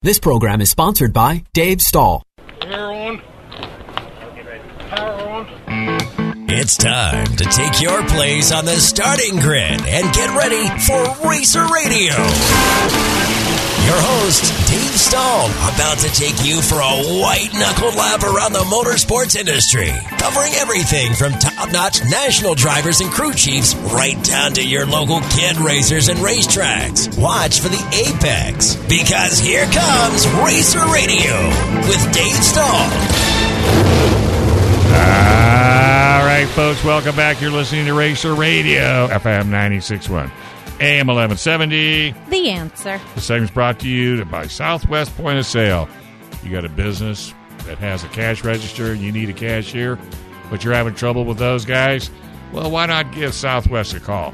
This program is sponsored by Dave Stahl. Power on. Power on. It's time to take your place on the starting grid and get ready for Racer Radio. Your host, Dave Stahl, about to take you for a white knuckled lap around the motorsports industry, covering everything from top notch national drivers and crew chiefs right down to your local kid racers and racetracks. Watch for the apex, because here comes Racer Radio with Dave Stahl. All right, folks, welcome back. You're listening to Racer Radio, FM 961, AM 1170. The answer. The segment's brought to you by Southwest Point of Sale. You got a business that has a cash register and you need a cashier, but you're having trouble with those guys? Well, why not give Southwest a call?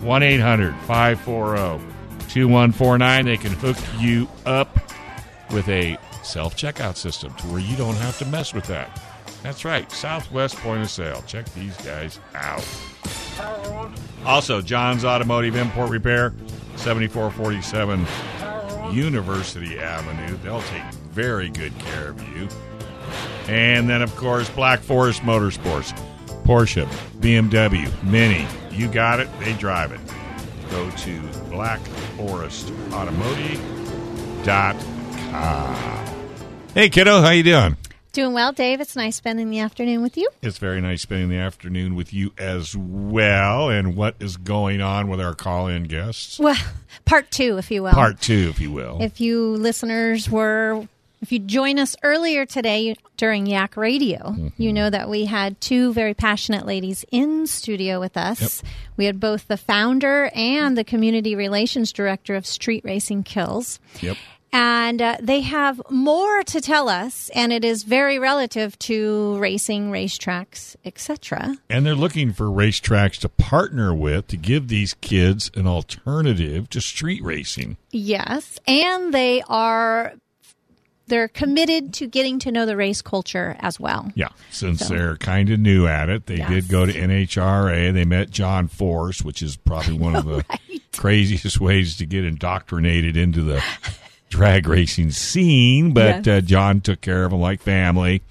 1 800 540 2149. They can hook you up with a self checkout system to where you don't have to mess with that. That's right, Southwest Point of Sale. Check these guys out. Also, John's Automotive Import Repair, 7447 University Avenue. They'll take very good care of you. And then, of course, Black Forest Motorsports, Porsche, BMW, Mini. You got it, they drive it. Go to blackforestautomotive.com. Hey, kiddo, how you doing? Doing well, Dave. It's nice spending the afternoon with you. It's very nice spending the afternoon with you as well. And what is going on with our call in guests? Well, part two, if you will. Part two, if you will. If you listeners were, if you join us earlier today during Yak Radio, Mm-hmm. you know that we had two very passionate ladies in studio with us. We had both the founder and the community relations director of Street Racing Kills. Yep. And uh, they have more to tell us, and it is very relative to racing, racetracks, etc. And they're looking for racetracks to partner with to give these kids an alternative to street racing. Yes, and they are they're committed to getting to know the race culture as well. Yeah, since So- they're kind of new at it, they Yes. did go to NHRA. They met John Force, which is probably one of the craziest ways to get indoctrinated into the drag racing scene. But Yes. uh, John took care of them like family.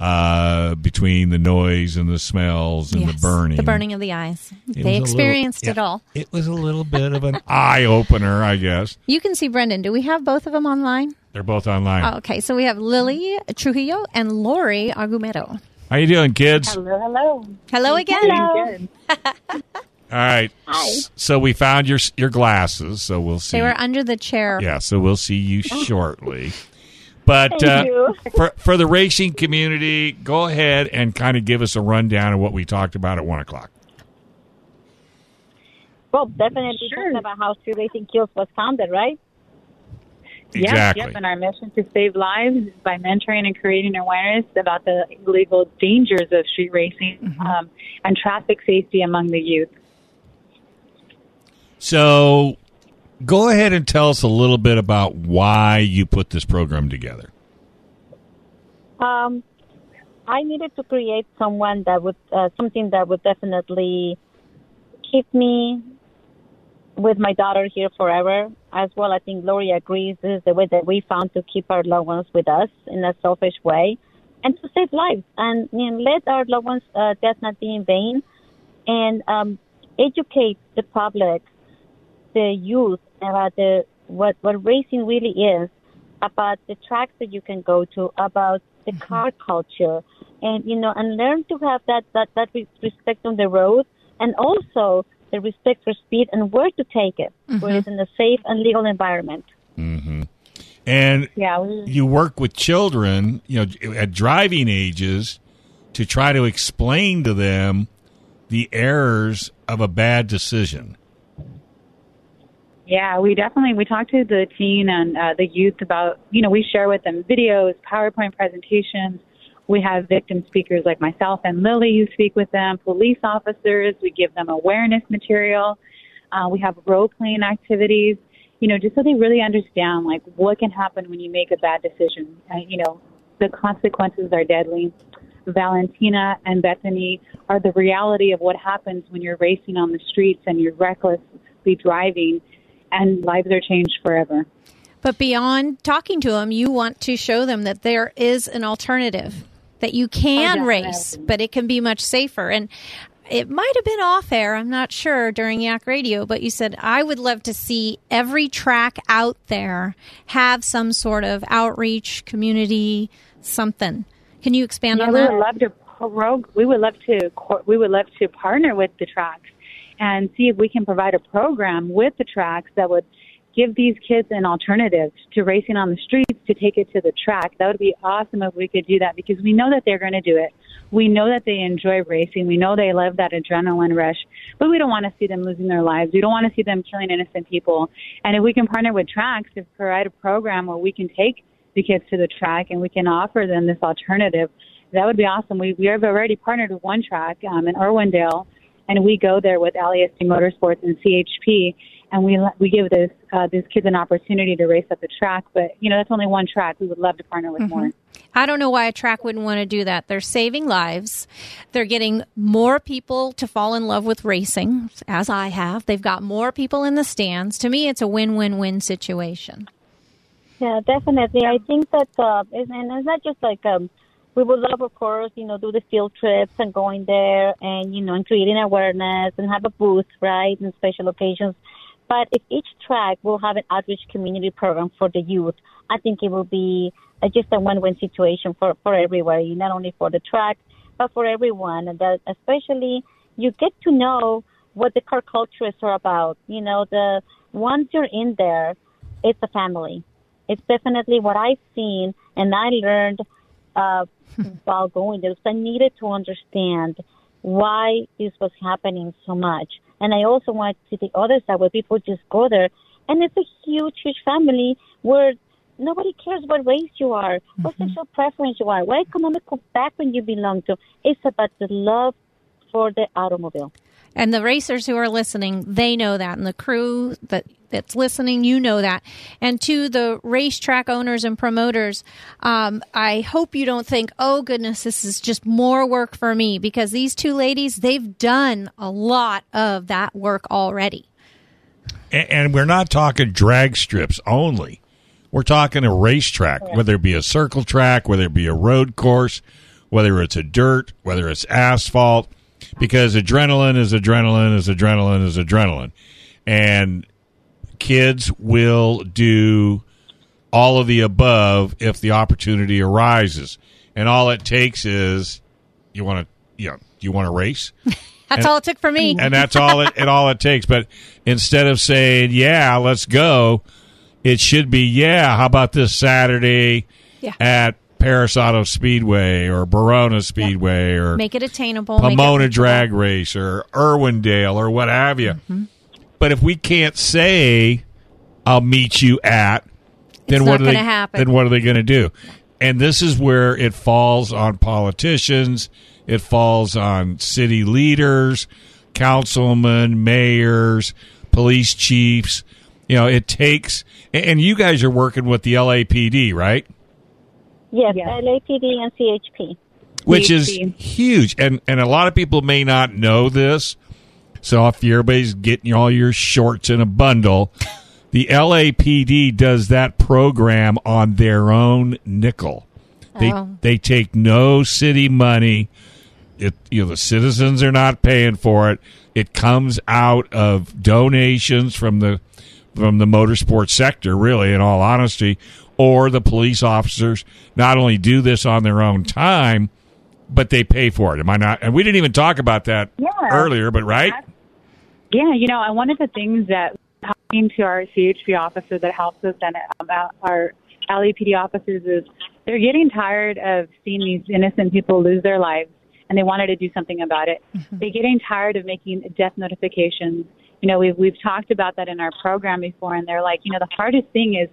Uh, between the noise and the smells and Yes, the burning, the burning of the eyes. It they was a little- experienced it all. It was a little bit of an eye opener, I guess. You can see Brendan. Do we have both of them online? They're both online. Oh, okay, so we have Lily Trujillo and Lori Argumero. How are you doing, kids? Hello, hello. Hello again. Good. All right. S- So we found your your glasses. So we'll see. They were under the chair. yeah. So we'll see you shortly. But Thank uh, you. for for the racing community, go ahead and kind of give us a rundown of what we talked about at one o'clock. Well, definitely talking about how Street Racing Kills was founded, right? Exactly. Yes, yes, and our mission to save lives by mentoring and creating awareness about the legal dangers of street racing um, and traffic safety among the youth. So go ahead and tell us a little bit about why you put this program together. Um, I needed to create someone that would uh, something that would definitely keep me with my daughter here forever. As well, I think Lori agrees. This is the way that we found to keep our loved ones with us in a selfish way, and to save lives and, and let our loved ones' uh, death not be in vain, and um, educate the public, the youth about the what what racing really is, about the tracks that you can go to, about the mm-hmm. car culture, and you know, and learn to have that that that respect on the road, and also the respect for speed and where to take it, where mm-hmm. it's in a safe and legal environment. Mm-hmm. And Yeah, we, you work with children, you know, at driving ages to try to explain to them the errors of a bad decision. Yeah, we definitely we talk to the teen and uh, the youth about you know we share with them videos, PowerPoint presentations. We have victim speakers like myself and Lily who speak with them, police officers. We give them awareness material. Uh, we have role playing activities, you know, just so they really understand like what can happen when you make a bad decision. Uh, you know, the consequences are deadly. Valentina and Bethany are the reality of what happens when you're racing on the streets and you're recklessly driving, and lives are changed forever. But beyond talking to them, you want to show them that there is an alternative, that you can Oh, race, but it can be much safer. And it might have been off air, I'm not sure, during Yak Radio, but you said, I would love to see every track out there have some sort of outreach, community, something. Can you expand Yeah, on we that? would love to prog- we would love to we would love to partner with the tracks and see if we can provide a program with the tracks that would give these kids an alternative to racing on the streets to take it to the track. That would be awesome if we could do that because we know that they're going to do it. We know that they enjoy racing. We know they love that adrenaline rush, but we don't want to see them losing their lives. We don't want to see them killing innocent people. And if we can partner with tracks to provide a program where we can take the kids to the track and we can offer them this alternative, that would be awesome. We, we have already partnered with one track um, in Irwindale, and we go there with LASD Motorsports and CHP, and we we give this uh, these kids an opportunity to race at the track. But you know that's only one track. We would love to partner with more. I don't know why a track wouldn't want to do that. They're saving lives. They're getting more people to fall in love with racing, as I have. They've got more people in the stands. To me, it's a win win win situation. Yeah, definitely. I think that, uh, it's- and it's not just like, um, we would love, of course, you know, do the field trips and going there and, you know, and creating awareness and have a booth, right, in special occasions. But if each track will have an outreach community program for the youth, I think it will be uh, just a win-win situation for, for everywhere, not only for the track, but for everyone. And that especially you get to know what the car cultures are about. You know, the once you're in there, it's a family. It's definitely what I've seen, and I learned uh, while going there. So I needed to understand why this was happening so much, and I also wanted to see the other side where people just go there, and it's a huge, huge family where nobody cares what race you are, what mm-hmm. sexual preference you are, what economic background you belong to. It's about the love for the automobile. And the racers who are listening, they know that. And the crew that that's listening, you know that. And to the racetrack owners and promoters, um, I hope you don't think, oh goodness, this is just more work for me because these two ladies, they've done a lot of that work already. And, and we're not talking drag strips only. We're talking a racetrack, whether it be a circle track, whether it be a road course, whether it's a dirt, whether it's asphalt, because adrenaline is adrenaline is adrenaline is adrenaline. And kids will do all of the above if the opportunity arises. And all it takes is you want to, you know, you want to race That's And- all it took for me. and that's all it and all it takes. But instead of saying, "Yeah, let's go," it should be, "Yeah, how about this Saturday Yeah. at Perris Auto Speedway or Barona Speedway or Make it attainable. make it Pomona. Drag Race or Irwindale or what have you." Mm-hmm. But if we can't say, "I'll meet you at," then It's what are they? happen. Then what are they going to do? And this is where it falls on politicians. It falls on city leaders, councilmen, mayors, police chiefs. You know, it takes. And you guys are working with the LAPD, right? Yes, Yes. LAPD and CHP. Which is huge, and and a lot of people may not know this. So if everybody's getting all your shorts in a bundle, the LAPD does that program on their own nickel. They Oh. they take no city money. It you know the citizens are not paying for it. It comes out of donations from the from the motorsport sector, really, in all honesty, or the police officers not only do this on their own time, but they pay for it. Am I not? And we didn't even talk about that Yeah. earlier, but right? Yeah, you know, and one of the things that talking to our CHP officer that helps us and about our LAPD officers is they're getting tired of seeing these innocent people lose their lives and they wanted to do something about it. Mm-hmm. They're getting tired of making death notifications You know, we've we've talked about that in our program before, and they're like, you know, the hardest thing is,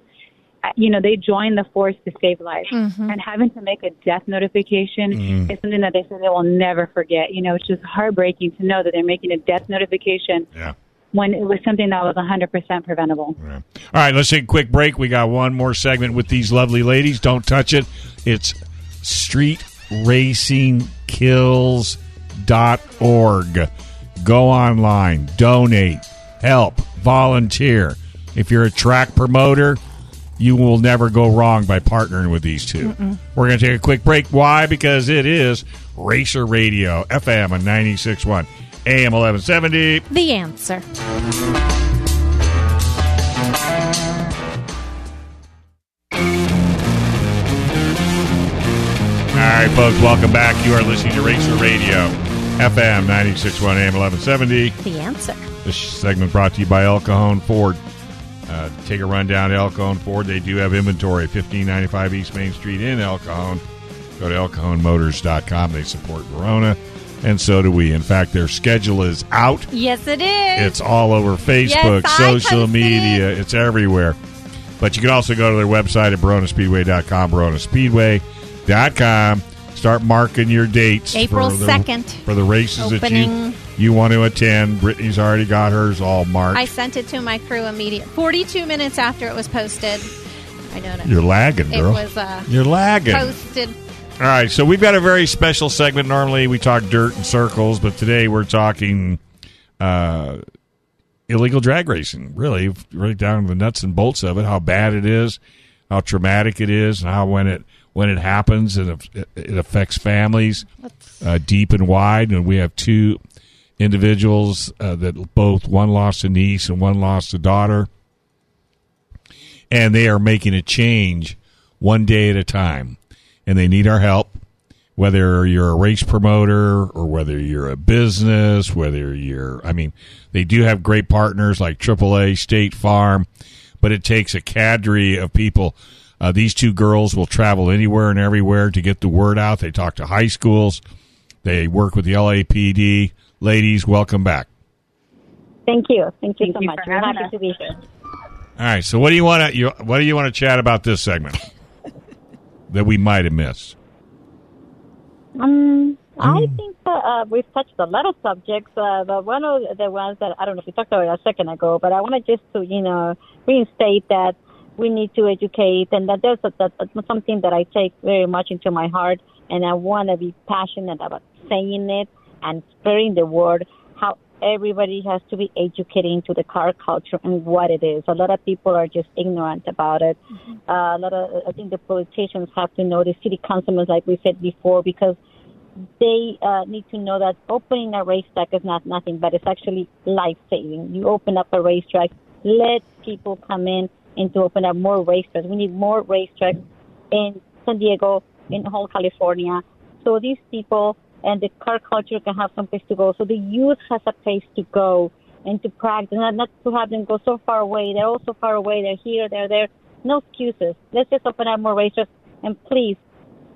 you know, they join the force to save life, mm-hmm. and having to make a death notification mm-hmm. is something that they say they will never forget. You know, it's just heartbreaking to know that they're making a death notification Yeah. when it was something that was 100% preventable. Yeah. All right, let's take a quick break. We got one more segment with these lovely ladies. Don't touch it. It's streetracingkills.org. Go online, donate, help, volunteer. If you're a track promoter, you will never go wrong by partnering with these 2 We're going to take a quick break. Why? Because it is Racer Radio, FM on 96.1, AM 1170. The answer. All right, folks, welcome back. You are listening to Racer Radio, FM 96.1 AM 1170. The answer. This segment brought to you by El Cajon Ford. Uh, take a run down to El Cajon Ford. They do have inventory, 1595 East Main Street in El Cajon. Go to elcajonmotors.com. They support Barona, and so do we. In fact, their schedule is out. Yes, it is. It's all over Facebook, Yes, social media. It's everywhere. But you can also go to their website at baronaspeedway.com, baronaspeedway.com. Start marking your dates. April for the- 2nd. For the races that you, Opening. You want to attend. Brittany's already got hers all marked. I sent it to my crew immediate 42 minutes after it was posted. I know. You're lagging, it girl. was uh, You're lagging. posted. All right, so we've got a very special segment. Normally we talk dirt and circles, but today we're talking uh, illegal drag racing. Really, right down to the nuts and bolts of it. How bad it is, how traumatic it is, and how when it when it happens, it it affects families uh, deep and wide. And we have two individuals uh, that both one lost a niece and one lost a daughter, and they are making a change one day at a time and they need our help. Whether you're a race promoter or whether you're a business, whether you're, I mean, they do have great partners like AAA, State Farm, but it takes a cadre of people. Uh, these two girls will travel anywhere and everywhere to get the word out. They talk to high schools. They work with the LAPD. Ladies, welcome back. Thank you. Thank you Thank so you much. We're happy us. to be here. All right. So, what do you want to you what do you want to chat about this segment that we might have missed? Um, I Mm. think uh, uh, we've touched a lot of subjects, uh, but one of the ones that I don't know if we talked about it a second ago, but I want to just to you know reinstate that we need to educate, and that there's a, that, that's something that I take very much into my heart, and I want to be passionate about saying it and spreading the word. How everybody has to be educating to the car culture and what it is. A lot of people are just ignorant about it. Uh, a lot of I think the politicians have to know the city councilmen, like we said before, because they uh, need to know that opening a racetrack is not nothing, but it's actually life saving. You open up a racetrack, let people come in and to open up more racetracks. We need more racetracks in San Diego, in whole California, so these people and the car culture can have some place to go. So the youth has a place to go and to practice, not, not to have them go so far away. They're all so far away. They're here, they're there. No excuses. Let's just open up more racetracks and please,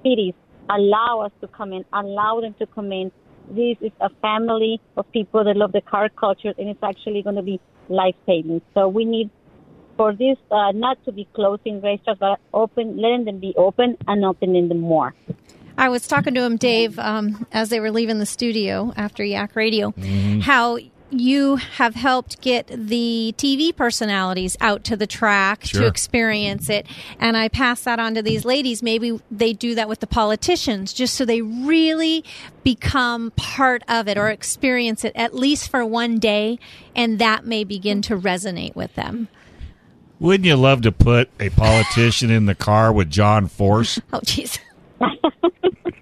cities, allow us to come in, allow them to come in. This is a family of people that love the car culture, and it's actually going to be life saving. So we need for this uh, not to be closing racetracks, but open, letting them be open and opening them more. I was talking to him, Dave, um, as they were leaving the studio after Yak Radio, Mm-hmm. how you have helped get the TV personalities out to the track Sure. to experience it. And I pass that on to these ladies. Maybe they do that with the politicians just so they really become part of it or experience it at least for one day. And that may begin to resonate with them. Wouldn't you love to put a politician in the car with John Force? Oh, jeez.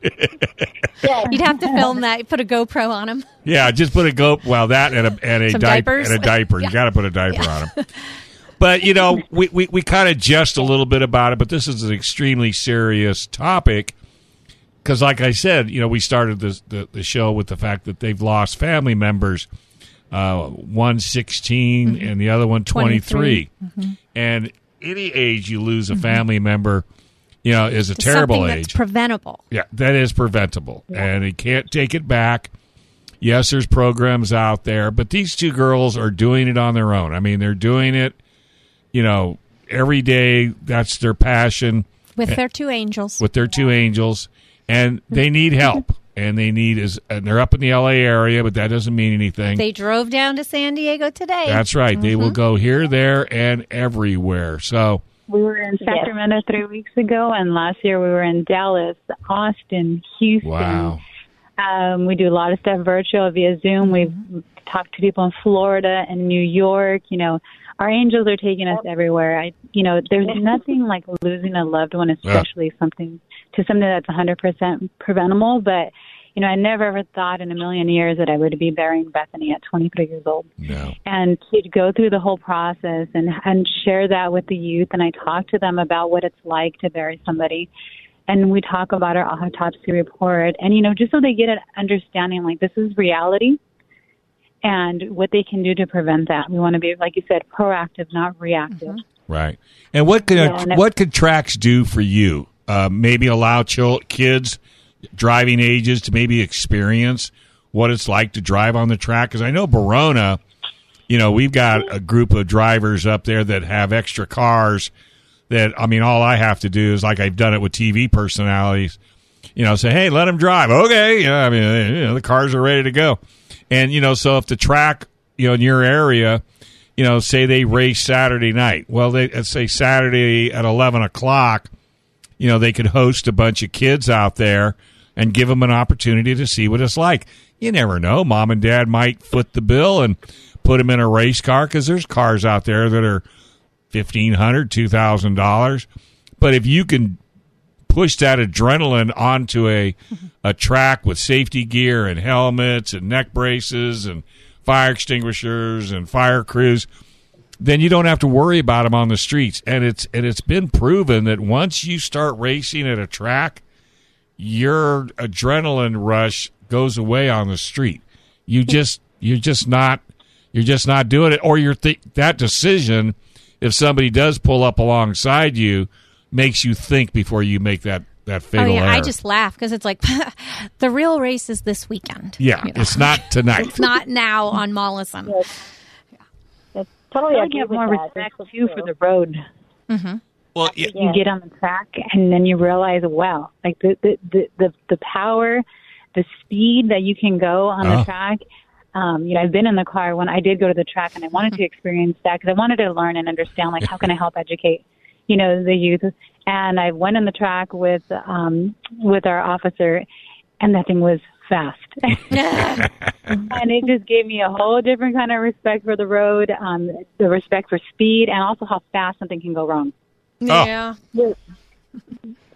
You'd have to film that. Put a GoPro on him. Yeah, just put a go. Well, that and a and a Some diaper diapers? and a diaper. You got to put a diaper on him. But you know, we we, we kind of jest a little bit about it, but this is an extremely serious topic because, like I said, you know, we started this, the the show with the fact that they've lost family members. Uh, one 16 Mm-hmm. and the other one 23. And any age you lose a family member, you know, is a terrible Mm-hmm. Age. preventable. Yeah, that is preventable, and he can't take it back. Yes, there's programs out there, but these two girls are doing it on their own. I mean, they're doing it, you know, every day. That's their passion with their two angels. with their two angels, and they need help. And they need is and they're up in the LA area, but that doesn't mean anything. They drove down to San Diego today. That's right. They will go here, there, and everywhere. So We were in Sacramento three weeks ago, and last year we were in Dallas, Austin, Houston. wow. Um, we do a lot of stuff virtual via Zoom. We've talked to people in Florida and New York. You know, our angels are taking us everywhere. I, you know, there's nothing like losing a loved one, especially something to something that's 100% preventable. But you know, I never ever thought in a million years that I would be burying Bethany at 23 years old No. and to go through the whole process and and share that with the youth and I talk to them about what it's like to bury somebody and we talk about our autopsy report and you know just so they get an understanding like this is reality and what they can do to prevent that we want to be like you said proactive not reactive Right. And what could Yeah, and what could tracks do for you? Uh, maybe allow chil- kids driving ages to maybe experience what it's like to drive on the track. Because I know Barona, you know, we've got a group of drivers up there that have extra cars. That I mean, all I have to do is like I've done it with TV personalities. You know, say, hey, let them drive. Okay, yeah. I mean, you know, the cars are ready to go. And you know, so if the track, you know, in your area you know, say they race Saturday night. Well, they let's say Saturday at eleven o'clock. You know, they could host a bunch of kids out there and give them an opportunity to see what it's like. You never know. Mom and dad might foot the bill and put them in a race car because there's cars out there that are fifteen hundred, two thousand dollars. But if you can push that adrenaline onto a a track with safety gear and helmets and neck braces and fire extinguishers and fire crews then you don't have to worry about them on the streets. And it's and it's been proven that once you start racing at a track your adrenaline rush goes away on the street. You just you're just not you're just not doing it. Or you're th- that decision if somebody does pull up alongside you makes you think before you make that that fatal Oh yeah, error. I just laugh because it's like the real race is this weekend. yeah, you know? it's not tonight. It's not now on Mollison. I totally I agree have with more that. respect It's too true. for the road Mm-hmm. well, yeah, you get on the track and then you realize wow like the the the the, the power the speed that you can go on Oh. the track um you know i've been in the car when i did go to the track and i wanted to experience that because i wanted to learn and understand like how can i help educate you know the youth and i went in the track with um with our officer and that thing was fast and it just gave me a whole different kind of respect for the road um the respect for speed and also how fast something can go wrong Yeah.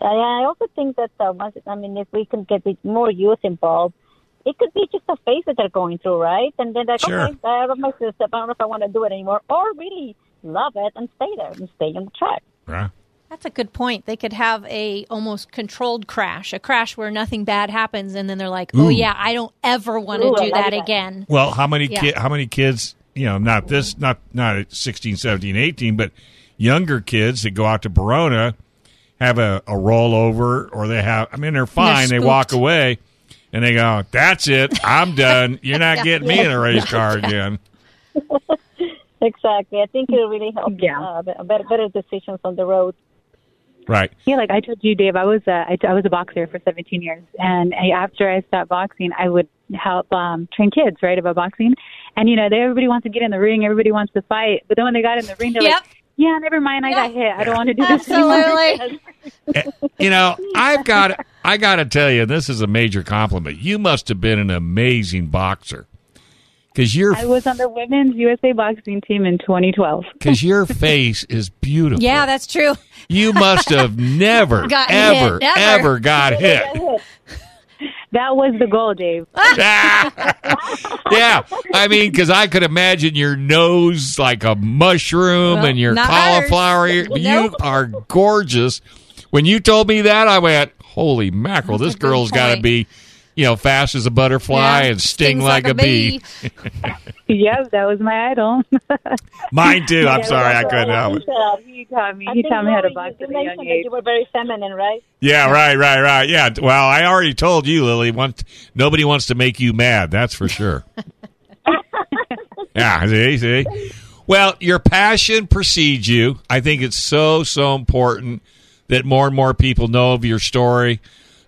I, I also think that uh, once, I mean, if we can get more youth involved, it could be just a phase that they're going through, right? And then like, Sure. okay, I don't know I don't know if I want to do it anymore, or really love it and stay there and stay on the track. Right. That's a good point. They could have a almost controlled crash, a crash where nothing bad happens, and then they're like, "Oh Ooh. yeah, I don't ever want to do that that. again." Well, how many Yeah. ki- how many kids, you know, not this not not at 16, 17, 18, but younger kids that go out to Barona have a, a rollover or they have I mean they're fine, they walk away and they go, "That's it. I'm done. You're not getting me in a race car again." Exactly. I think it'll really help Yeah. uh, better, better decisions on the road. Right. Yeah, like I told you, Dave, I was a, I, I was a boxer for 17 years, and I, after I stopped boxing, I would help um, train kids, right, about boxing. And you know, they, everybody wants to get in the ring, everybody wants to fight, but then when they got in the ring, they're Yep. like, "Yeah, never mind, I got hit. I don't want to do this anymore." Absolutely. You know, I've got I got to tell you, this is a major compliment. You must have been an amazing boxer. Cuz your I was on the women's USA boxing team in 2012. cuz your face is beautiful. Yeah, that's true. You must have never, Got hit, ever, ever got hit. That was the goal, Dave. yeah, I mean, because I could imagine your nose like a mushroom Well, and your cauliflower. ours. You Nope. are gorgeous. When you told me that, I went, "Holy mackerel! This That's a good girl's got to be you know, fast as a butterfly Yeah, and sting stings like, a bee. Yep, that was my idol. Mine too. I'm Yeah, sorry, I couldn't help it. said. he taught me. I He taught me how to box you, at a young age. you were very feminine, right? Yeah, right, right, right. Yeah. Well, I already told you, Lily. Once nobody wants to make you mad. That's for sure. yeah. See, see. Well, your passion precedes you. I think it's so so important that more and more people know of your story.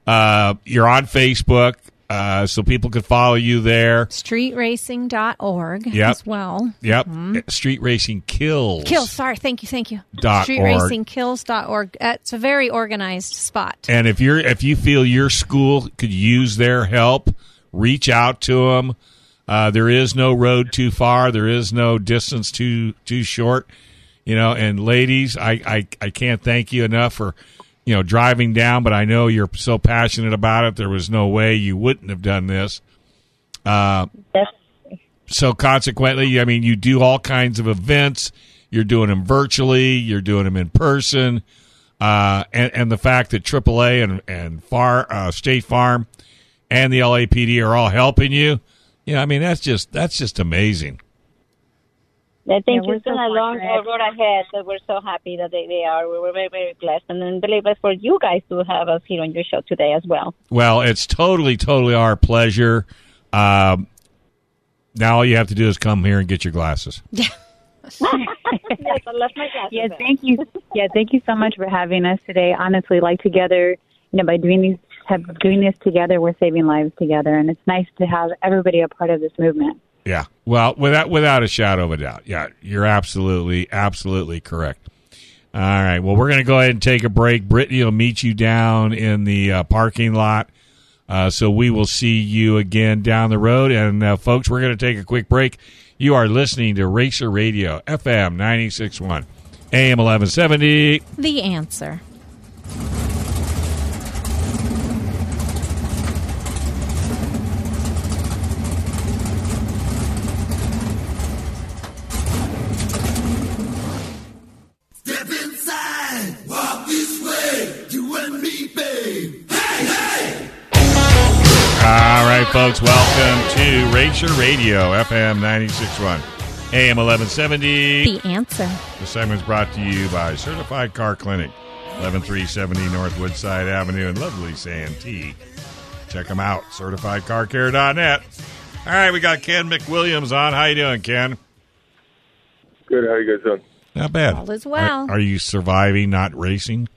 Uh, you're on Facebook, uh, so people could follow you there. Streetracing.org Yep. as well. Yep. Street Racing Kills. Kills, sorry, thank you, thank you. Dot org. Streetracingkills.org. Uh, It's a very organized spot. And if you're if you feel your school could use their help, reach out to them. Uh, there is no road too far. There is no distance too too short. You know, and ladies, I, I, I can't thank you enough for you know driving down. But I know you're so passionate about it. There was no way you wouldn't have done this. Uh, Yes. so consequently, I mean, you do all kinds of events. You're doing them virtually. You're doing them in person. Uh, and, and the fact that AAA and and Far uh, State Farm and the LAPD are all helping you. You know, I mean, that's just that's just amazing. I think Yeah, we're it's been so a long road ahead, so we're so happy that they, they are. We were very, very blessed. And then believe us for you guys to have us here on your show today as well. Well, it's totally, totally our pleasure. Um, now all you have to do is come here and get your glasses. yes, I left my glasses. Yeah, thank you. Yeah, thank you so much for having us today. Honestly, like together, you know, by doing these, have, doing this together, we're saving lives together, and it's nice to have everybody a part of this movement. Yeah. Well, without without a shadow of a doubt. Yeah, you're absolutely absolutely correct. All right. Well, we're going to go ahead and take a break. Brittany will meet you down in the uh, parking lot. Uh, so we will see you again down the road. And uh, folks, we're going to take a quick break. You are listening to Racer Radio, FM 96.1, AM 1170. The answer. Folks, welcome to Racer Radio, FM 96.1, AM 1170. The answer. The segment's brought to you by Certified Car Clinic, 11370 North Woodside Avenue in lovely Santee. Check them out, certifiedcarcare.net. All right, we got Ken McWilliams on. How you doing, Ken? Good. How you guys doing? Not bad. All is well. Are, are you surviving, not racing?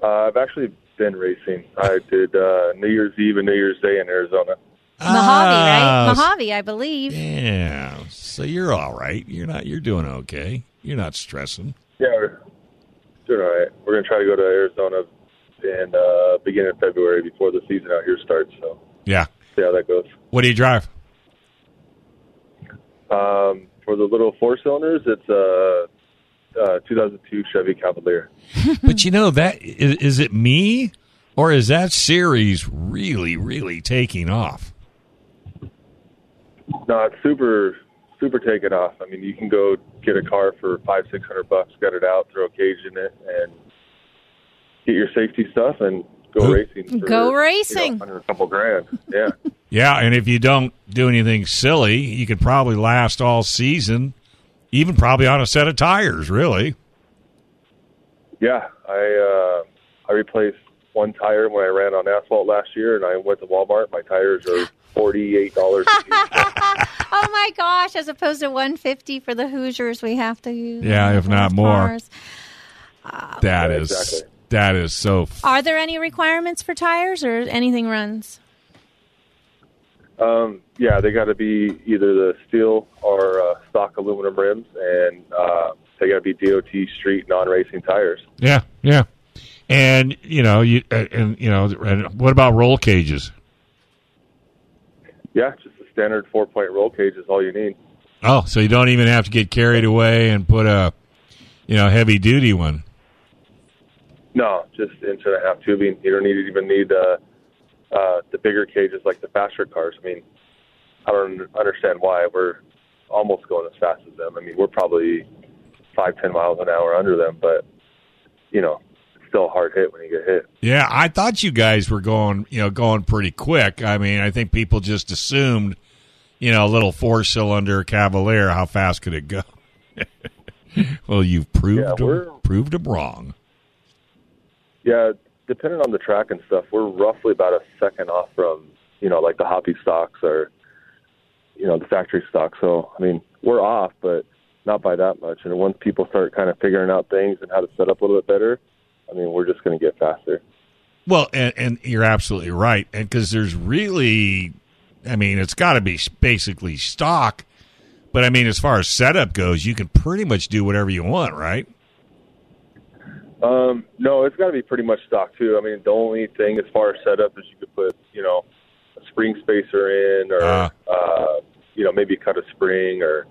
Uh, I've actually been racing. I did uh, New Year's Eve and New Year's Day in Arizona. Mojave, right? Ah, Mojave, I believe. Yeah. So you're all right. You're not. You're doing okay. You're not stressing. Yeah, we're doing all right. We're gonna try to go to Arizona in uh, beginning of February before the season out here starts. So Yeah. see how that goes. What do you drive? Um, for the little four cylinders, it's a uh, 2002 Chevy Cavalier. but you know that is, is it me or is that series really, really taking off? No, it's super super taken off. I mean, you can go get a car for five six hundred bucks, gut it out, throw a cage in it, and get your safety stuff and go Ooh. racing. For, Go you know, racing. under a couple grand. Yeah. Yeah, and if you don't do anything silly, you could probably last all season, even probably on a set of tires, really. Yeah, I uh, I replaced one tire when I ran on asphalt last year, and I went to Walmart. My tires are forty eight dollars. Oh my gosh! As opposed to one fifty for the Hoosiers, we have to use. Yeah, if not those more. cars. That is exactly. that is so Are there any requirements for tires, or anything runs? Um, yeah, they got to be either the steel or uh, stock aluminum rims, and uh, they got to be DOT street non racing tires. Yeah, yeah. And you know, you uh, and you know, and what about roll cages? Yeah, just a standard four point roll cage is all you need. Oh, so you don't even have to get carried away and put a you know, heavy duty one. No, just inch and a half tubing. You don't need even need uh, uh, the bigger cages like the faster cars. I mean, I don't understand why we're almost going as fast as them. I mean, we're probably five, ten miles an hour under them, but you know, still a hard hit when you get hit. Yeah, I thought you guys were going, you know, going pretty quick. I mean, I think people just assumed, you know, a little four cylinder Cavalier, how fast could it go? well, you've proved Yeah, them, proved them wrong. Yeah, depending on the track and stuff, we're roughly about a second off from you know like the hobby stocks or you know the factory stock. So I mean we're off, but not by that much. And once people start kind of figuring out things and how to set up a little bit better, I mean we're just going to get faster. Well, and, and you're absolutely right. And because there's really, I mean, it's got to be basically stock. But I mean, as far as setup goes, you can pretty much do whatever you want, right? Um, no, it's got to be pretty much stock too. I mean, the only thing as far as setup is you could put, you know, a spring spacer in, or Ah. uh, you know, maybe cut a spring, or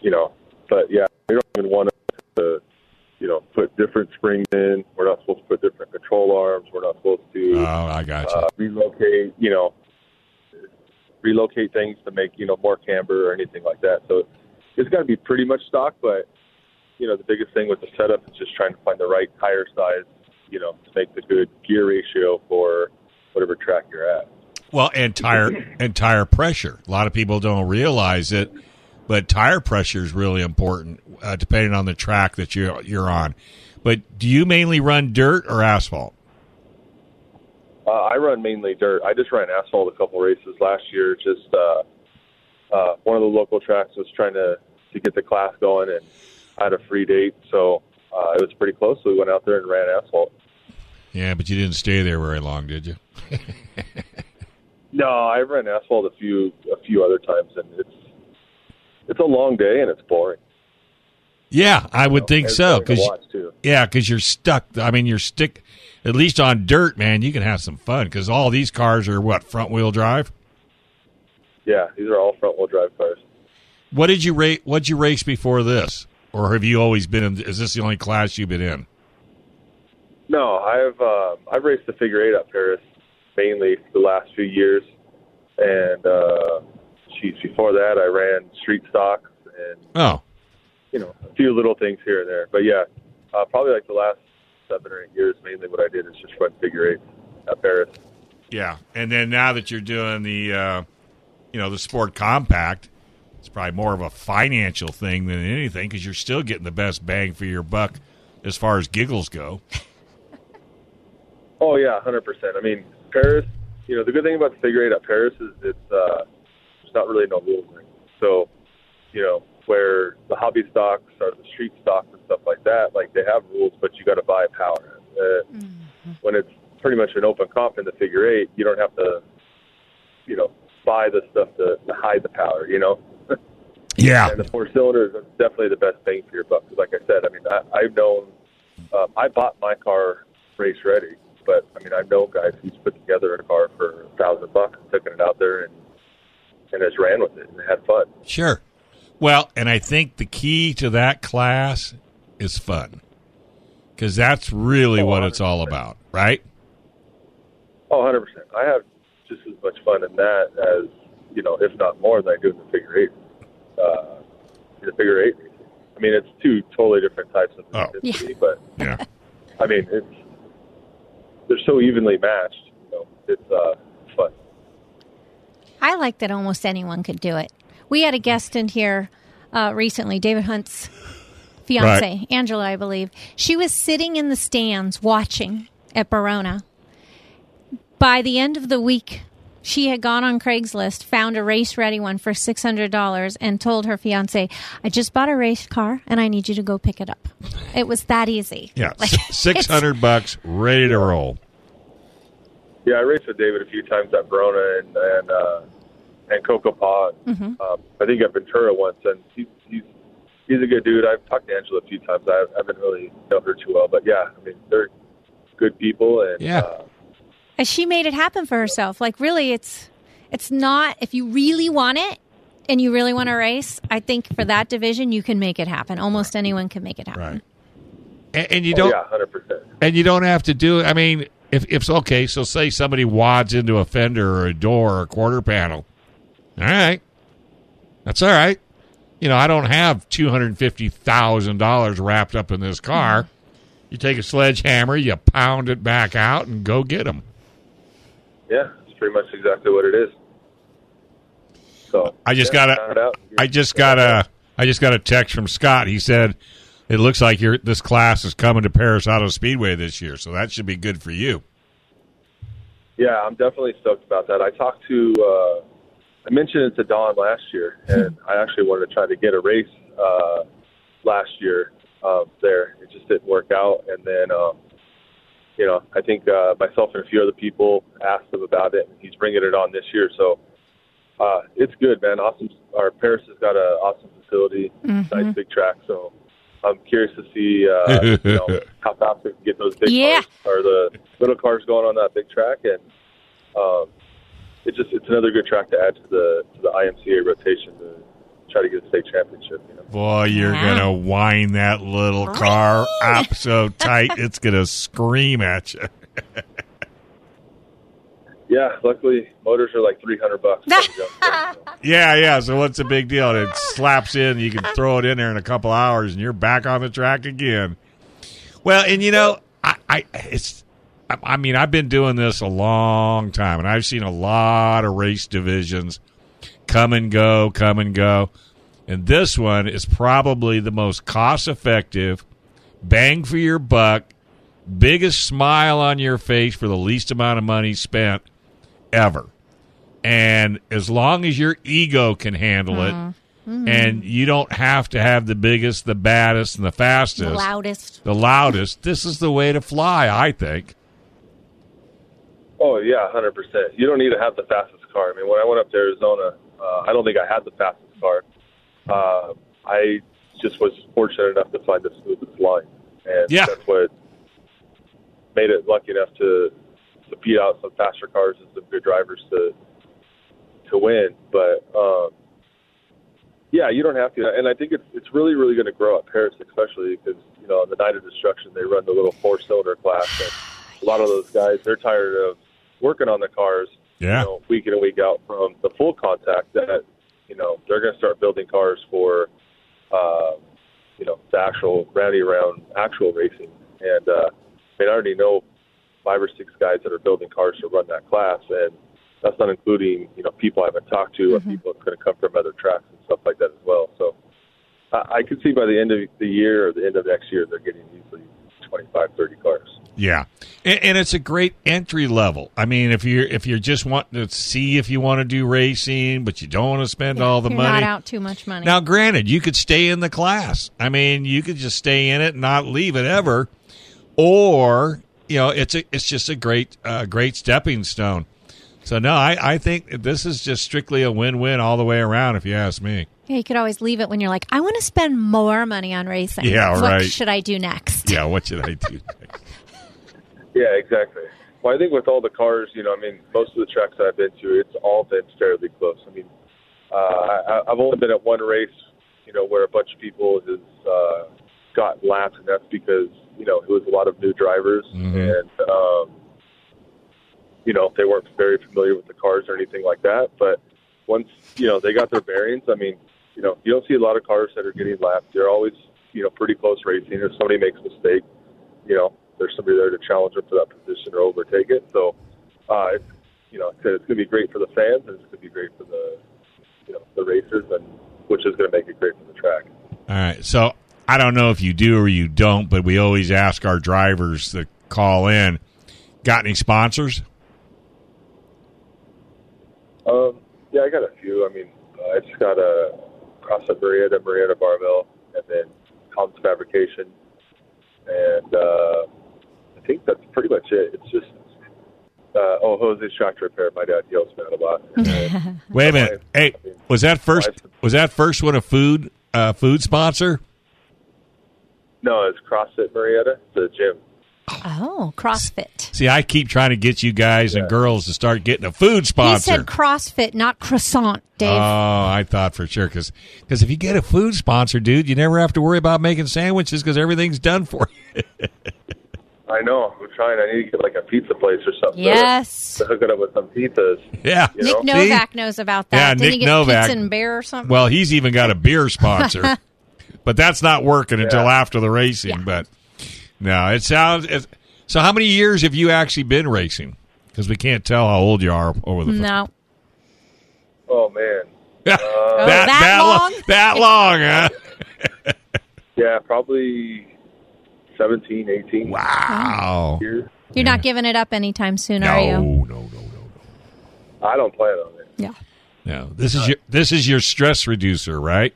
you know. But yeah, we don't even want to, you know, put different springs in. We're not supposed to put different control arms. We're not supposed to Oh, I got you. uh, relocate, you know, relocate things to make you know more camber or anything like that. So it's got to be pretty much stock, but you know the biggest thing with the setup is just trying to find the right tire size, you know, to make the good gear ratio for whatever track you're at. Well, and tire and tire pressure. A lot of people don't realize it, but tire pressure is really important, uh, depending on the track that you're you're on. But do you mainly run dirt or asphalt? Uh, I run mainly dirt. I just ran asphalt a couple races last year. Just uh, uh, one of the local tracks was trying to to get the class going, and I had a free date, so uh, it was pretty close. So we went out there and ran asphalt. Yeah, but you didn't stay there very long, did you? No, I ran asphalt a few a few other times, and it's it's a long day and it's boring. Yeah, I would think so. boring to 'cause- watch, too. yeah, because you're stuck. I mean, you're stick. At least on dirt, man, you can have some fun because all these cars are what front wheel drive. Yeah, these are all front wheel drive cars. What did you rate? What'd you race before this, or have you always been in? Is this the only class you've been in? No, I've uh, I've raced the figure eight at Perris mainly the last few years, and uh, geez, before that I ran street stocks and Oh, you know a few little things here and there. But yeah, uh, probably like the last seven or eight years, mainly what I did is just run figure eight at Perris. yeah. And then now that you're doing the, uh, you know, the sport compact, it's probably more of a financial thing than anything because you're still getting the best bang for your buck as far as giggles go. Oh yeah, hundred percent. I mean, Perris. You know, the good thing about the figure eight at Perris is it's uh, there's not really no rules. So, you know, where the hobby stocks or the street stocks and stuff like that, like they have rules, but you got to buy power. Uh, When it's pretty much an open comp in the figure eight, you don't have to, you know, buy the stuff to, to hide the power. You know. Yeah. And the four cylinders is definitely the best bang for your buck. 'Cause like I said, I mean, I, I've known, um, I bought my car race ready, but I mean, I've known guys who's put together a car for a thousand bucks, taken it out there and and just ran with it and had fun. Sure. Well, and I think the key to that class is fun because that's really Oh, what it's all about, right? Oh, 100 percent. I have just as much fun in that as you know, if not more, than I do in the figure eight. Uh, the figure eight. I mean, it's two totally different types of Oh. intensity, but Yeah. I mean, it's they're so evenly matched. You know, it's uh, fun. I like that almost anyone could do it. We had a guest in here uh, recently, David Hunt's fiance, Right. Angela, I believe. She was sitting in the stands watching at Barona. By the end of the week, she had gone on Craigslist, found a race ready one for $600, and told her fiance, I just bought a race car and I need you to go pick it up. It was that easy. Yeah. Like, Six hundred bucks, ready to roll. Yeah, I raced with David a few times at Barona and and uh, and Cocopah. Um, I think at Ventura once, and he's he's he's a good dude. I've talked to Angela a few times. I haven't really known her too well, but yeah, I mean they're good people, and Yeah. uh, And she made it happen for herself. Like really, it's it's not if you really want it and you really want to race. I think for that division, you can make it happen. Almost anyone can make it happen. Right. And, and you oh, don't yeah, hundred percent. and you don't have to do I mean, if if it's okay, so say somebody wads into a fender or a door or a quarter panel. All right. That's all right. You know, I don't have two hundred and fifty thousand dollars wrapped up in this car. Mm-hmm. You take a sledgehammer, you pound it back out, and go get them. Yeah, it's pretty much exactly what it is. So I just yeah, got a. I just got a, I just got a text from Scott. He said it looks like your this class is coming to Perris Auto Speedway this year, so that should be good for you. Yeah, I'm definitely stoked about that. I talked to, uh, I mentioned it to Don last year, and I actually wanted to try to get a race uh, last year um, there. It just didn't work out, and then, um, you know, I think uh, myself and a few other people asked him about it, and he's bringing it on this year. So uh, it's good, man. Awesome. Our Perris has got an awesome facility, nice big track. So I'm curious to see uh, you know, how fast we can get those big Yeah. cars or the little cars going on that big track, and um, it just it's another good track to add to the to the IMCA rotation to try to get a state championship. You know? Boy, you're Wow. gonna wind that little car up so tight it's gonna scream at you. Yeah, luckily motors are like three hundred bucks. Yeah, yeah. So what's the big deal? It slaps in. You can throw it in there in a couple hours, and you're back on the track again. Well, and you know, I, I it's. I- I mean, I've been doing this a long time, and I've seen a lot of race divisions come and go, come and go. And this one is probably the most cost effective, bang for your buck, biggest smile on your face for the least amount of money spent ever. And as long as your ego can handle it, mm-hmm. Mm-hmm. and you don't have to have the biggest, the baddest, and the fastest, The loudest. the loudest, this is the way to fly, I think. Oh yeah, hundred percent. You don't need to have the fastest car. I mean, when I went up to Arizona, uh, I don't think I had the fastest car. Uh, I just was fortunate enough to find the smoothest line, and Yeah. that's what made it lucky enough to to beat out some faster cars and some good drivers to to win. But um, yeah, you don't have to. And I think it's it's really really going to grow at Perris, especially because you know on the night of destruction they run the little four cylinder class, and a lot of those guys they're tired of working on the cars Yeah. you know, week in and week out from the full contact that you know they're going to start building cars for uh, you know the actual rally around actual racing. And uh, I mean I already know five or six guys that are building cars to run that class and that's not including you know people I haven't talked to or people that's going to come from other tracks and stuff like that as well. So I, I could see by the end of the year or the end of next year they're getting easily 25 30 cars Yeah, and, and it's a great entry level. I mean, if you're if you're just wanting to see if you want to do racing, but you don't want to spend all the You're money. not out too much money. Now, granted, you could stay in the class. I mean, you could just stay in it and not leave it ever, or you know, it's a it's just a great uh, great stepping stone. So no, I I think this is just strictly a win win all the way around. If you ask me. Yeah, you could always leave it when you're like, I want to spend more money on racing. Yeah, what right. should I do next? Yeah, what should I do? next? Yeah, exactly. Well, I think with all the cars, you know, I mean, most of the tracks that I've been to, it's all been fairly close. I mean, uh, I, I've only been at one race, you know, where a bunch of people has uh, got laps, and that's because you know it was a lot of new drivers, and um, you know they weren't very familiar with the cars or anything like that. But once you know they got their bearings, I mean, you know, you don't see a lot of cars that are getting lapped. They're always, you know, pretty close racing. If somebody makes a mistake, you know, there's somebody there to challenge them for that position or overtake it. So, uh, it's, you know, it's going to be great for the fans and it's going to be great for the, you know, the racers, and which is going to make it great for the track. All right. So I don't know if you do or you don't, but we always ask our drivers that call in, got any sponsors? Um, yeah, I got a few. I mean, I just got a CrossFit Marietta, Marietta Barbell, and then Collins Fabrication, and uh, I think that's pretty much it. It's just uh, oh, Jose's Tractor Repair. My dad yells me out a lot. And, Wait a minute. Hey, was that first? Was that first one a food uh, food sponsor? no, it's CrossFit Marietta, the gym. Oh, CrossFit. See, I keep trying to get you guys and girls to start getting a food sponsor. He said CrossFit, not croissant, Dave. Oh, I thought for sure because if you get a food sponsor, dude, you never have to worry about making sandwiches because everything's done for you. I know. I'm trying. I need to get like a pizza place or something. Yes. To, hook it up with some pizzas. Yeah. You Nick know? See? Novak knows about that. Yeah, Didn't Nick he get Novak. Pizza and Bear or something? Well, he's even got a beer sponsor, but that's not working until after the racing. Yeah. But No, it sounds. It, so, how many years have you actually been racing? Because we can't tell how old you are over the phone. No. Oh man, that, Oh, that lo- long? that long, huh? yeah, probably 17, 18 Wow. You're not giving it up anytime soon, No, are you? no, no, no, no. I don't plan on it. Yeah. No, this is your this is your stress reducer, right?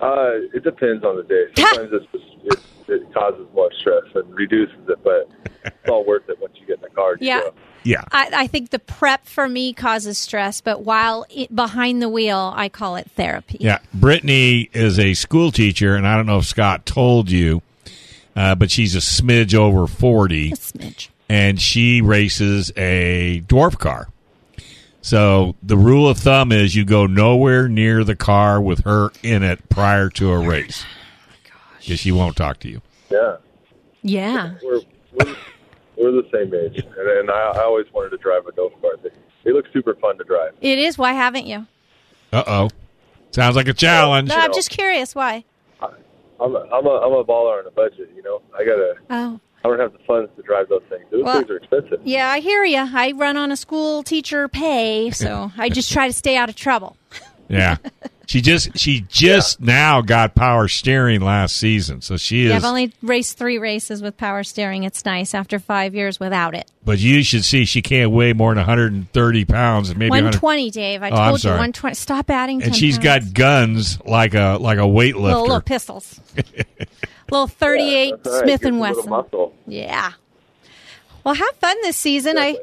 Uh, it depends on the day. Sometimes it's just, it, it causes more stress and reduces it, but it's all worth it once you get in the car. Yeah. go. Yeah. I, I think the prep for me causes stress, but while it, behind the wheel, I call it therapy. Yeah. Brittany is a school teacher, and I don't know if Scott told you, uh, but she's a smidge over forty. A smidge. and she races a dwarf car. So the rule of thumb is you go nowhere near the car with her in it prior to a race. Because she won't talk to you. Yeah. Yeah. We're, we're, we're the same age, and, and I, I always wanted to drive a golf cart. They, they look super fun to drive. It is. Why haven't you? Uh oh. Sounds like a challenge. No, I'm just curious. Why? I'm a, I'm a, I'm a baller on a budget, you know. I gotta. Oh. I don't have the funds to drive those things. Those Well- things are expensive. Yeah, I hear you. I run on a school teacher pay, so I just try to stay out of trouble. Yeah. She just she just now got power steering last season. So she Yeah, is I've only raced three races with power steering. It's nice after five years without it. but you should see she can't weigh more than 130 pounds and maybe 100 120, Dave. I Oh, I'm told you 120. Stop adding 10 and she's pounds. got guns like a like a weightlifter. little, little pistols. little 38 That's all right. Smith Gives and Wesson. Yeah. Well, have fun this season. I,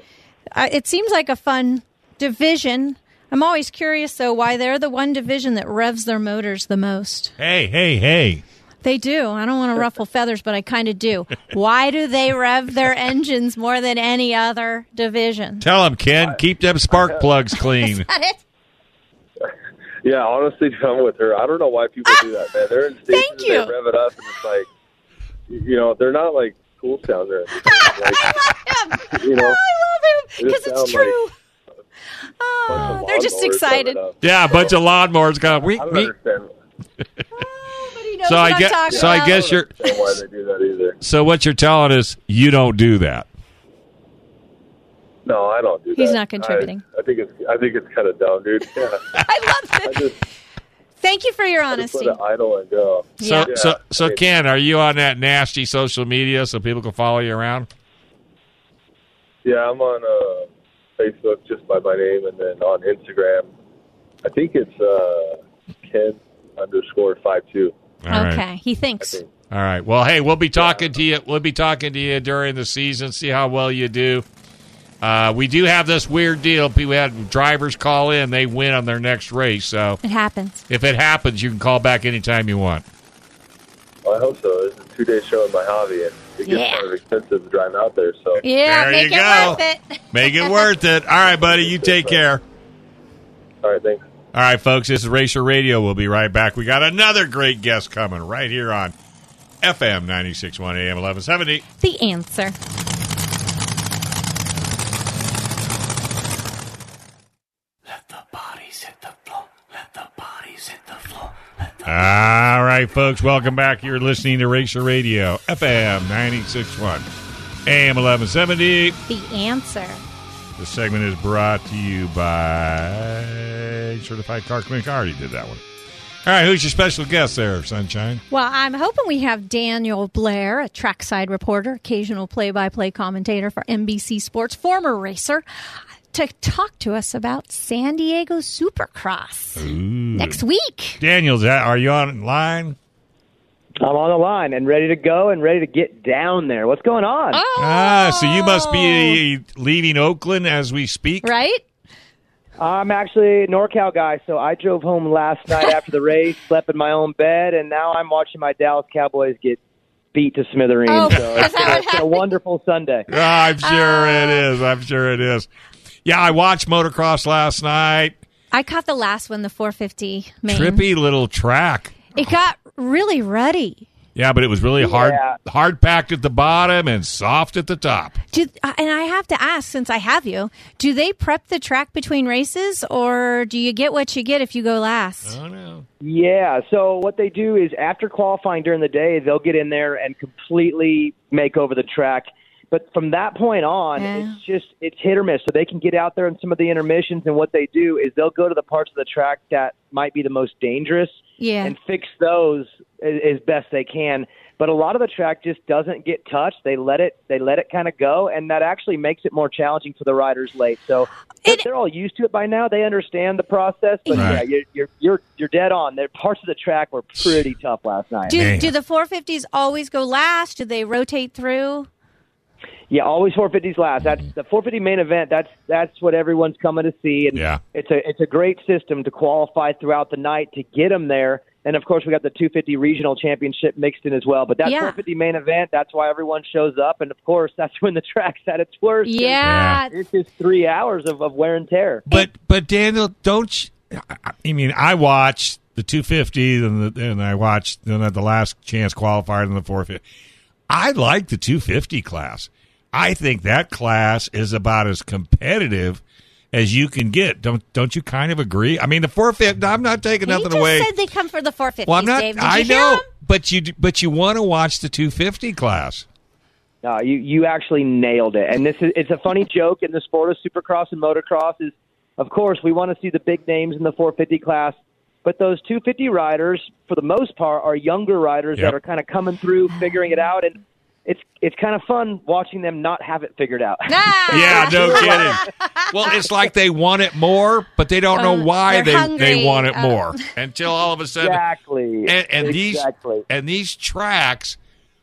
I, it seems like a fun division. I'm always curious though why they're the one division that revs their motors the most. Hey, hey, hey. They do. I don't want to ruffle feathers, but I kind of do. Why do they rev their engines more than any other division? Tell them, Ken, keep them spark plugs clean. That it? Yeah, honestly, I'm with her. I don't know why people do that, man. They're in stations Thank you. they rev it up, and it's like, you know, they're not like cool sounds or anything. Like, you know, I love him because it's true. bunch Oh, they're just excited. Yeah, a bunch of lawnmowers going. We, I don't we. understand. But he knows So what I I'm get. talking So I guess you're. I don't why they do that either. So what you're telling us, you don't do that. No, I don't do that. He's not contributing. I, I think it's I think it's kind of dumb, dude. Yeah, I love I it. just, Thank you for your I just honesty. let it idle and go. So Yeah. so so I mean, Ken, are you on that nasty social media so people can follow you around? Yeah, I'm on uh, Facebook just by my name, and then on Instagram, I think it's uh, Ken underscore five two. All right. okay, he thinks. think. All right. Well, hey, we'll be talking to you. We'll be talking to you during the season. See how well you do. Uh, we do have this weird deal. People had drivers call in; they win on their next race. So It happens. if it happens, you can call back anytime you want. Well, I hope so. It's a two day show in my hobby, and it gets Yeah. kind of expensive to drive out there. So Yeah, There make you it go. worth it. Make it worth it. All right, buddy. You take care. all right, thanks. All right, folks. This is Racer Radio. We'll be right back. We got another great guest coming right here on FM 96.1 AM 1170. The answer. All right, folks. Welcome back. You're listening to Racer Radio, FM 96.1 AM 1170. The answer. This segment is brought to you by Certified Car Clinic. I already did that one. All right, who's your special guest there, Sunshine? Well, I'm hoping we have Daniel Blair, a trackside reporter, occasional play by play commentator for NBC Sports, former racer, to talk to us about San Diego Supercross next week. Daniels, are you online? I'm on the line and ready to go and ready to get down there. What's going on? Ah, so you must be leaving Oakland as we speak. Right? I'm actually a NorCal guy, so I drove home last night after the race, slept in my own bed, and now I'm watching my Dallas Cowboys get beat to smithereens. Oh, so is it's, that been, what it's been a wonderful Sunday. Ah, I'm sure it is. I'm sure it is. Yeah, I watched motocross last night. I caught the last one, the 450 main. Trippy little track. It got really ruddy. Yeah, but it was really hard Yeah. hard packed at the bottom and soft at the top. Do, uh, and I have to ask, since I have you, do they prep the track between races, or do you get what you get if you go last? Oh no. Yeah. So what they do is after qualifying during the day, they'll get in there and completely make over the track. But from that point on, Yeah. it's just it's hit or miss. So they can get out there in some of the intermissions, and what they do is they'll go to the parts of the track that might be the most dangerous Yeah. and fix those as, as best they can. But a lot of the track just doesn't get touched. They let it they let it kind of go, and that actually makes it more challenging for the riders late. So they're, they're all used to it by now. They understand the process. But Right. yeah, you're, you're you're you're dead on. There parts of the track were pretty tough last night. Do, do the 450s always go last? Do they rotate through? Yeah, always 450s last. That's the 450 main event. That's that's what everyone's coming to see, and Yeah. it's a it's a great system to qualify throughout the night to get them there. And of course, we got the 250 regional championship mixed in as well. But that Yeah. 450 main event, that's why everyone shows up, and of course, that's when the track's at its worst. And Yeah. it's just three hours of, of wear and tear. But but Daniel, don't you, I mean I watched the 250 and the, and I watched then at the last chance qualifier in the 450. I like the 250 class. I think that class is about as competitive as you can get. Don't don't you kind of agree? I mean the 450. I'm not taking He nothing just away. said they come for the 450s, well, I'm not. Dave. I know, him? but you but you want to watch the 250 class. No, you you actually nailed it. And this is it's a funny joke in the sport of supercross and motocross is of course we want to see the big names in the 450 class, but those 250 riders for the most part are younger riders Yep. that are kind of coming through figuring it out and it's it's kind of fun watching them not have it figured out. Ah! Yeah, no kidding. Well, it's like they want it more, but they don't know Uh, why they're they hungry. they want it Uh, more until all of a sudden. exactly. And, and these exactly. and these tracks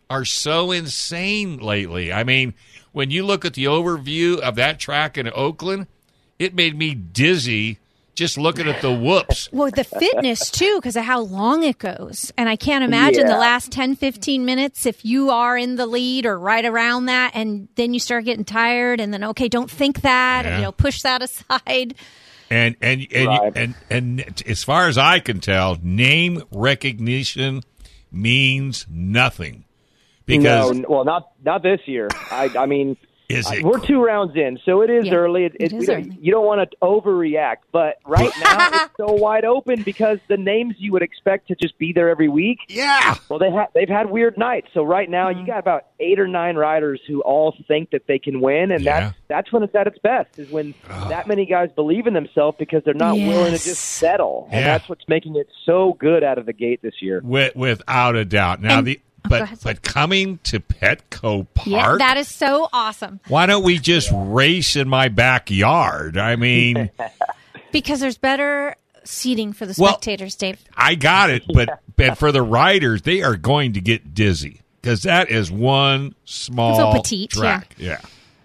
are so insane lately. I mean, when you look at the overview of that track in Oakland, it made me dizzy just looking at the whoops. Well, the fitness too, because of how long it goes. And I can't imagine the last 10, 15 minutes if you are in the lead or right around that, and then you start getting tired, and then, okay, don't think that, Yeah. you know, push that aside. And and and, Right. and and as far as I can tell, name recognition means nothing because no, well, not not this year. I I mean, Is it- we're two rounds in, so it is Yeah, early. It, it it- is we don't- early. You don't want to overreact, but right now it's so wide open because the names you would expect to just be there every week. yeah, Well, they ha- they've had weird nights. So right now Mm-hmm. you got about eight or nine riders who all think that they can win, and Yeah. that's that's when it's at its best. Is when that many guys believe in themselves because they're not willing to just settle, and Yeah. that's what's making it so good out of the gate this year. with, without a doubt. Now And- the go but ahead, but coming to Petco Park. Yeah, that is so awesome Why don't we just race in my backyard? I mean, because there's better seating for the Well- spectators, Dave. I got it, but but for the riders, they are going to get dizzy because that is one small So petite, track. Yeah.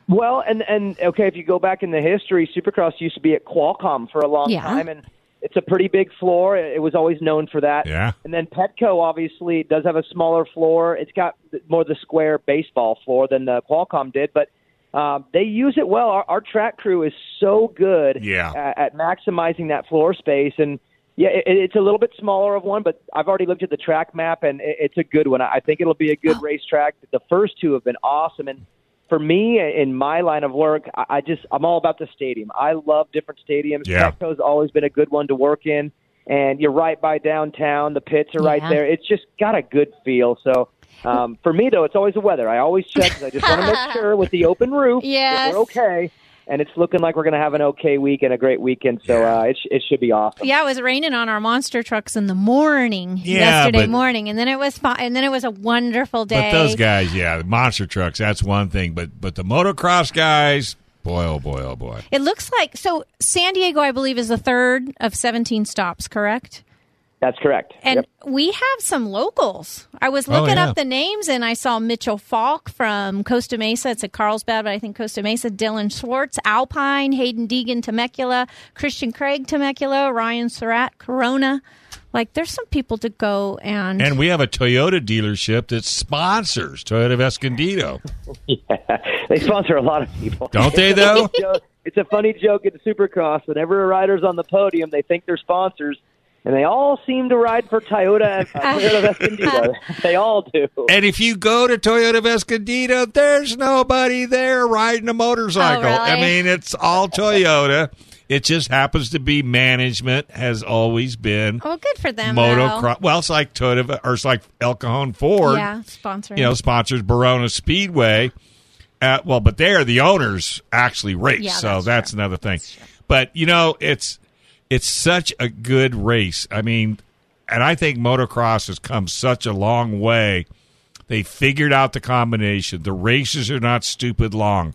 Well, and and okay, if you go back in the history, Supercross used to be at Qualcomm for a long Yeah. time, and it's a pretty big floor. It was always known for that. Yeah. And then Petco obviously does have a smaller floor. It's got more the square baseball floor than the Qualcomm did, but um, they use it well. Our, our track crew is so good Yeah. at, at maximizing that floor space, and yeah, it, it's a little bit smaller of one, but I've already looked at the track map, and it, it's a good one. I think it'll be a good racetrack. The first two have been awesome, and for me, in my line of work, I I just I'm all about the stadium. I love different stadiums. Yeah. Petco's always been a good one to work in, and you're right by downtown. The pits are right there. It's just got a good feel. So. Um, for me though, it's always the weather. I always check. I just want to make sure with the open roof Yes. that we're okay, and it's looking like we're going to have an okay week and a great weekend. So uh, it sh- it should be awesome. Yeah, it was raining on our monster trucks in the morning Yeah, yesterday but- morning, and then it was fine, and then it was a wonderful day. But those guys, yeah, the monster trucks, that's one thing. But but the motocross guys, boy, oh boy, oh boy. It looks like so. San Diego, I believe, is the third of seventeen stops. Correct. That's correct. And Yep. we have some locals. I was Oh, looking yeah. up the names and I saw Mitchell Falk from Costa Mesa. It's at Carlsbad, but I think Costa Mesa. Dilan Schwartz, Alpine, Haiden Deegan, Temecula, Christian Craig, Temecula, Ryan Surratt, Corona. Like, there's some people to go and. And we have a Toyota dealership that sponsors Toyota of Escondido. they sponsor a lot of people. Don't they, though? it's a funny joke at Supercross. Whenever a rider's on the podium, they think they're sponsors, and they all seem to ride for Toyota, uh, Toyota Escondido. they all do. And if you go to Toyota Escondido, there's nobody there riding a motorcycle. Oh, really? I mean, it's all Toyota. It just happens to be management has always been Oh, good for them. motocross. Well, it's like Toyota or it's like El Cajon. Ford. Yeah, sponsoring. You know, sponsors Barona Speedway. Uh, well, but there the owners actually race, Yeah, so that's that's, another thing. But you know, it's it's such a good race. I mean, and I think motocross has come such a long way. They figured out the combination. The races are not stupid long.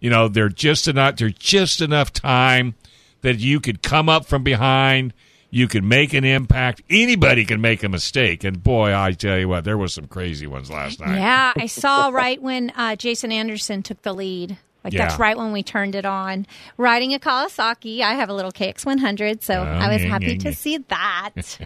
You know, they're just enough. They're just enough time that you could come up from behind. You can make an impact. Anybody can make a mistake. And boy, I tell you what, there was some crazy ones last night. Yeah, I saw right when uh, Jason Anderson took the lead. Like Yeah. that's right when we turned it on. Riding a Kawasaki, I have a little KX100, so oh, I was yeah, happy yeah, to yeah. see that.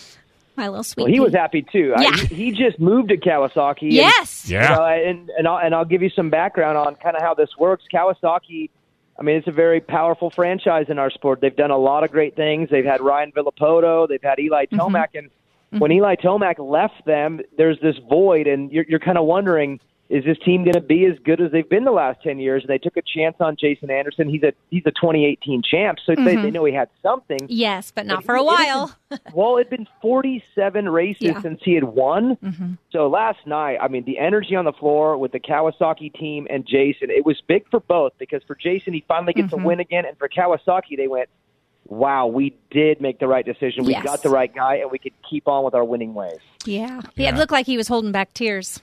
My little sweet. Well, he was happy too. Yeah. he, he just moved to Kawasaki. and- Yes. Yeah. You know, and and I'll, and I'll give you some background on kind of how this works. Kawasaki, I mean, it's a very powerful franchise in our sport. They've done a lot of great things. They've had Ryan Villopoto, they've had Eli mm-hmm. Tomac, and mm-hmm. when Eli Tomac left them, there's this void, and you're you're kind of wondering. Is this team going to be as good as they've been the last ten years? And they took a chance on Jason Anderson. He's a he's a 2018 champ, so they, they mm-hmm. know he had something. Yes, but not But for a he- it had while. been- well, it'd been 47 races Yeah. since he had won. Mm-hmm. So last night, I mean, the energy on the floor with the Kawasaki team and Jason, it was big for both because for Jason, he finally gets a mm-hmm. win again, and for Kawasaki, they went, "Wow, we did make the right decision. We Yes. got the right guy, and we could keep on with our winning ways." Yeah. Yeah. It looked like he was holding back tears.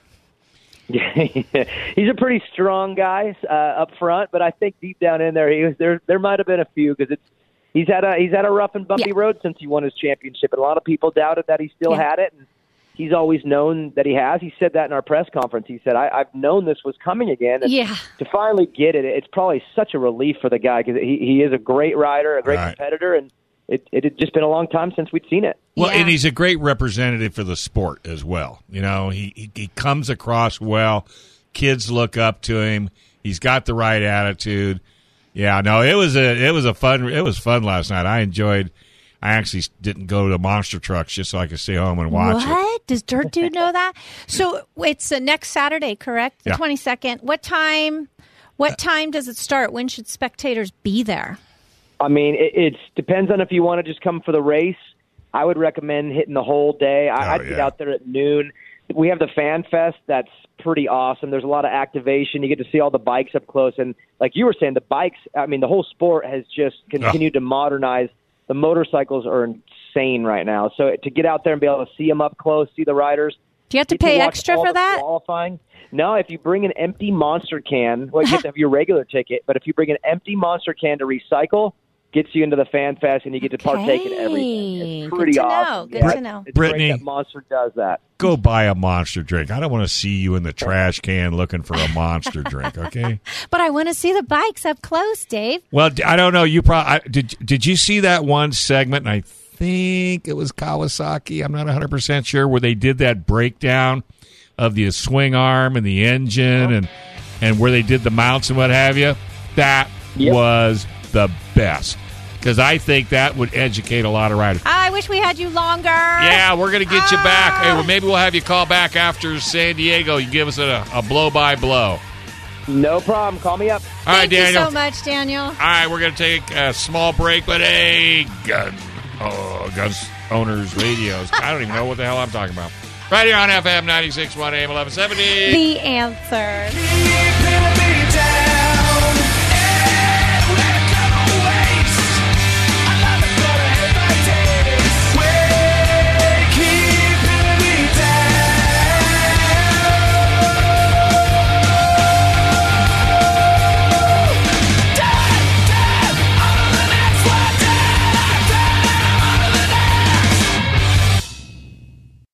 He's a pretty strong guy uh, up front, but I think deep down in there, he was there. There might have been a few because it's he's had a he's had a rough and bumpy Yeah. road since he won his championship, and a lot of people doubted that he still Yeah. had it. And he's always known that he has. He said that in our press conference. He said, I, "I've known this was coming again." And Yeah. to finally get it, it's probably such a relief for the guy because he he is a great rider, a great Right. competitor, and it it had just been a long time since we'd seen it. Well, Yeah. and he's a great representative for the sport as well. You know, he, he he comes across well. Kids look up to him. He's got the right attitude. Yeah, no, it was a it was a fun it was fun last night. I enjoyed. I actually didn't go to monster trucks just so I could stay home and watch it. what? Does Dirt Dude know that? So it's uh, next Saturday, correct? The Yeah. 22nd. What time? What time does it start? When should spectators be there? I mean, it, it depends on if you want to just come for the race. I would recommend hitting the whole day. I, Oh, I'd get out there at noon. We have the Fan Fest. That's pretty awesome. There's a lot of activation. You get to see all the bikes up close, and like you were saying, the bikes. I mean, the whole sport has just continued to modernize. The motorcycles are insane right now. So to get out there and be able to see them up close, see the riders. Do you have to pay watch extra for that? Qualifying. No, if you bring an empty monster can, well, you have to have your regular ticket. But if you bring an empty monster can to recycle, gets you into the fan fest, and you get to partake in everything. Okay. It's Good pretty to know. awesome. Good Yeah. to know. It's Brittany- great that Monster does that. Go buy a monster drink. I don't want to see you in the trash can looking for a monster drink. Okay. But I want to see the bikes up close, Dave. Well, I don't know. You probably did. Did you see that one segment? And I think it was Kawasaki. I'm not 100 percent sure where they did that breakdown of the swing arm and the engine and and where they did the mounts and what have you. That Yep. was the best because I think that would educate a lot of riders. I wish we had you longer. Yeah, we're gonna get you back. Hey, well, ah. maybe we'll have you call back after San Diego. You give us a, a blow by blow. No problem. Call me up. All right, Thank you Daniel. so much, Daniel. All right, we're going to take a small break, but a gun, oh, guns owners radios. I don't even know what the hell I'm talking about. Right here on FM 96.1 AM 1170. The answer.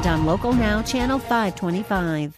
and on Local Now, Channel 525.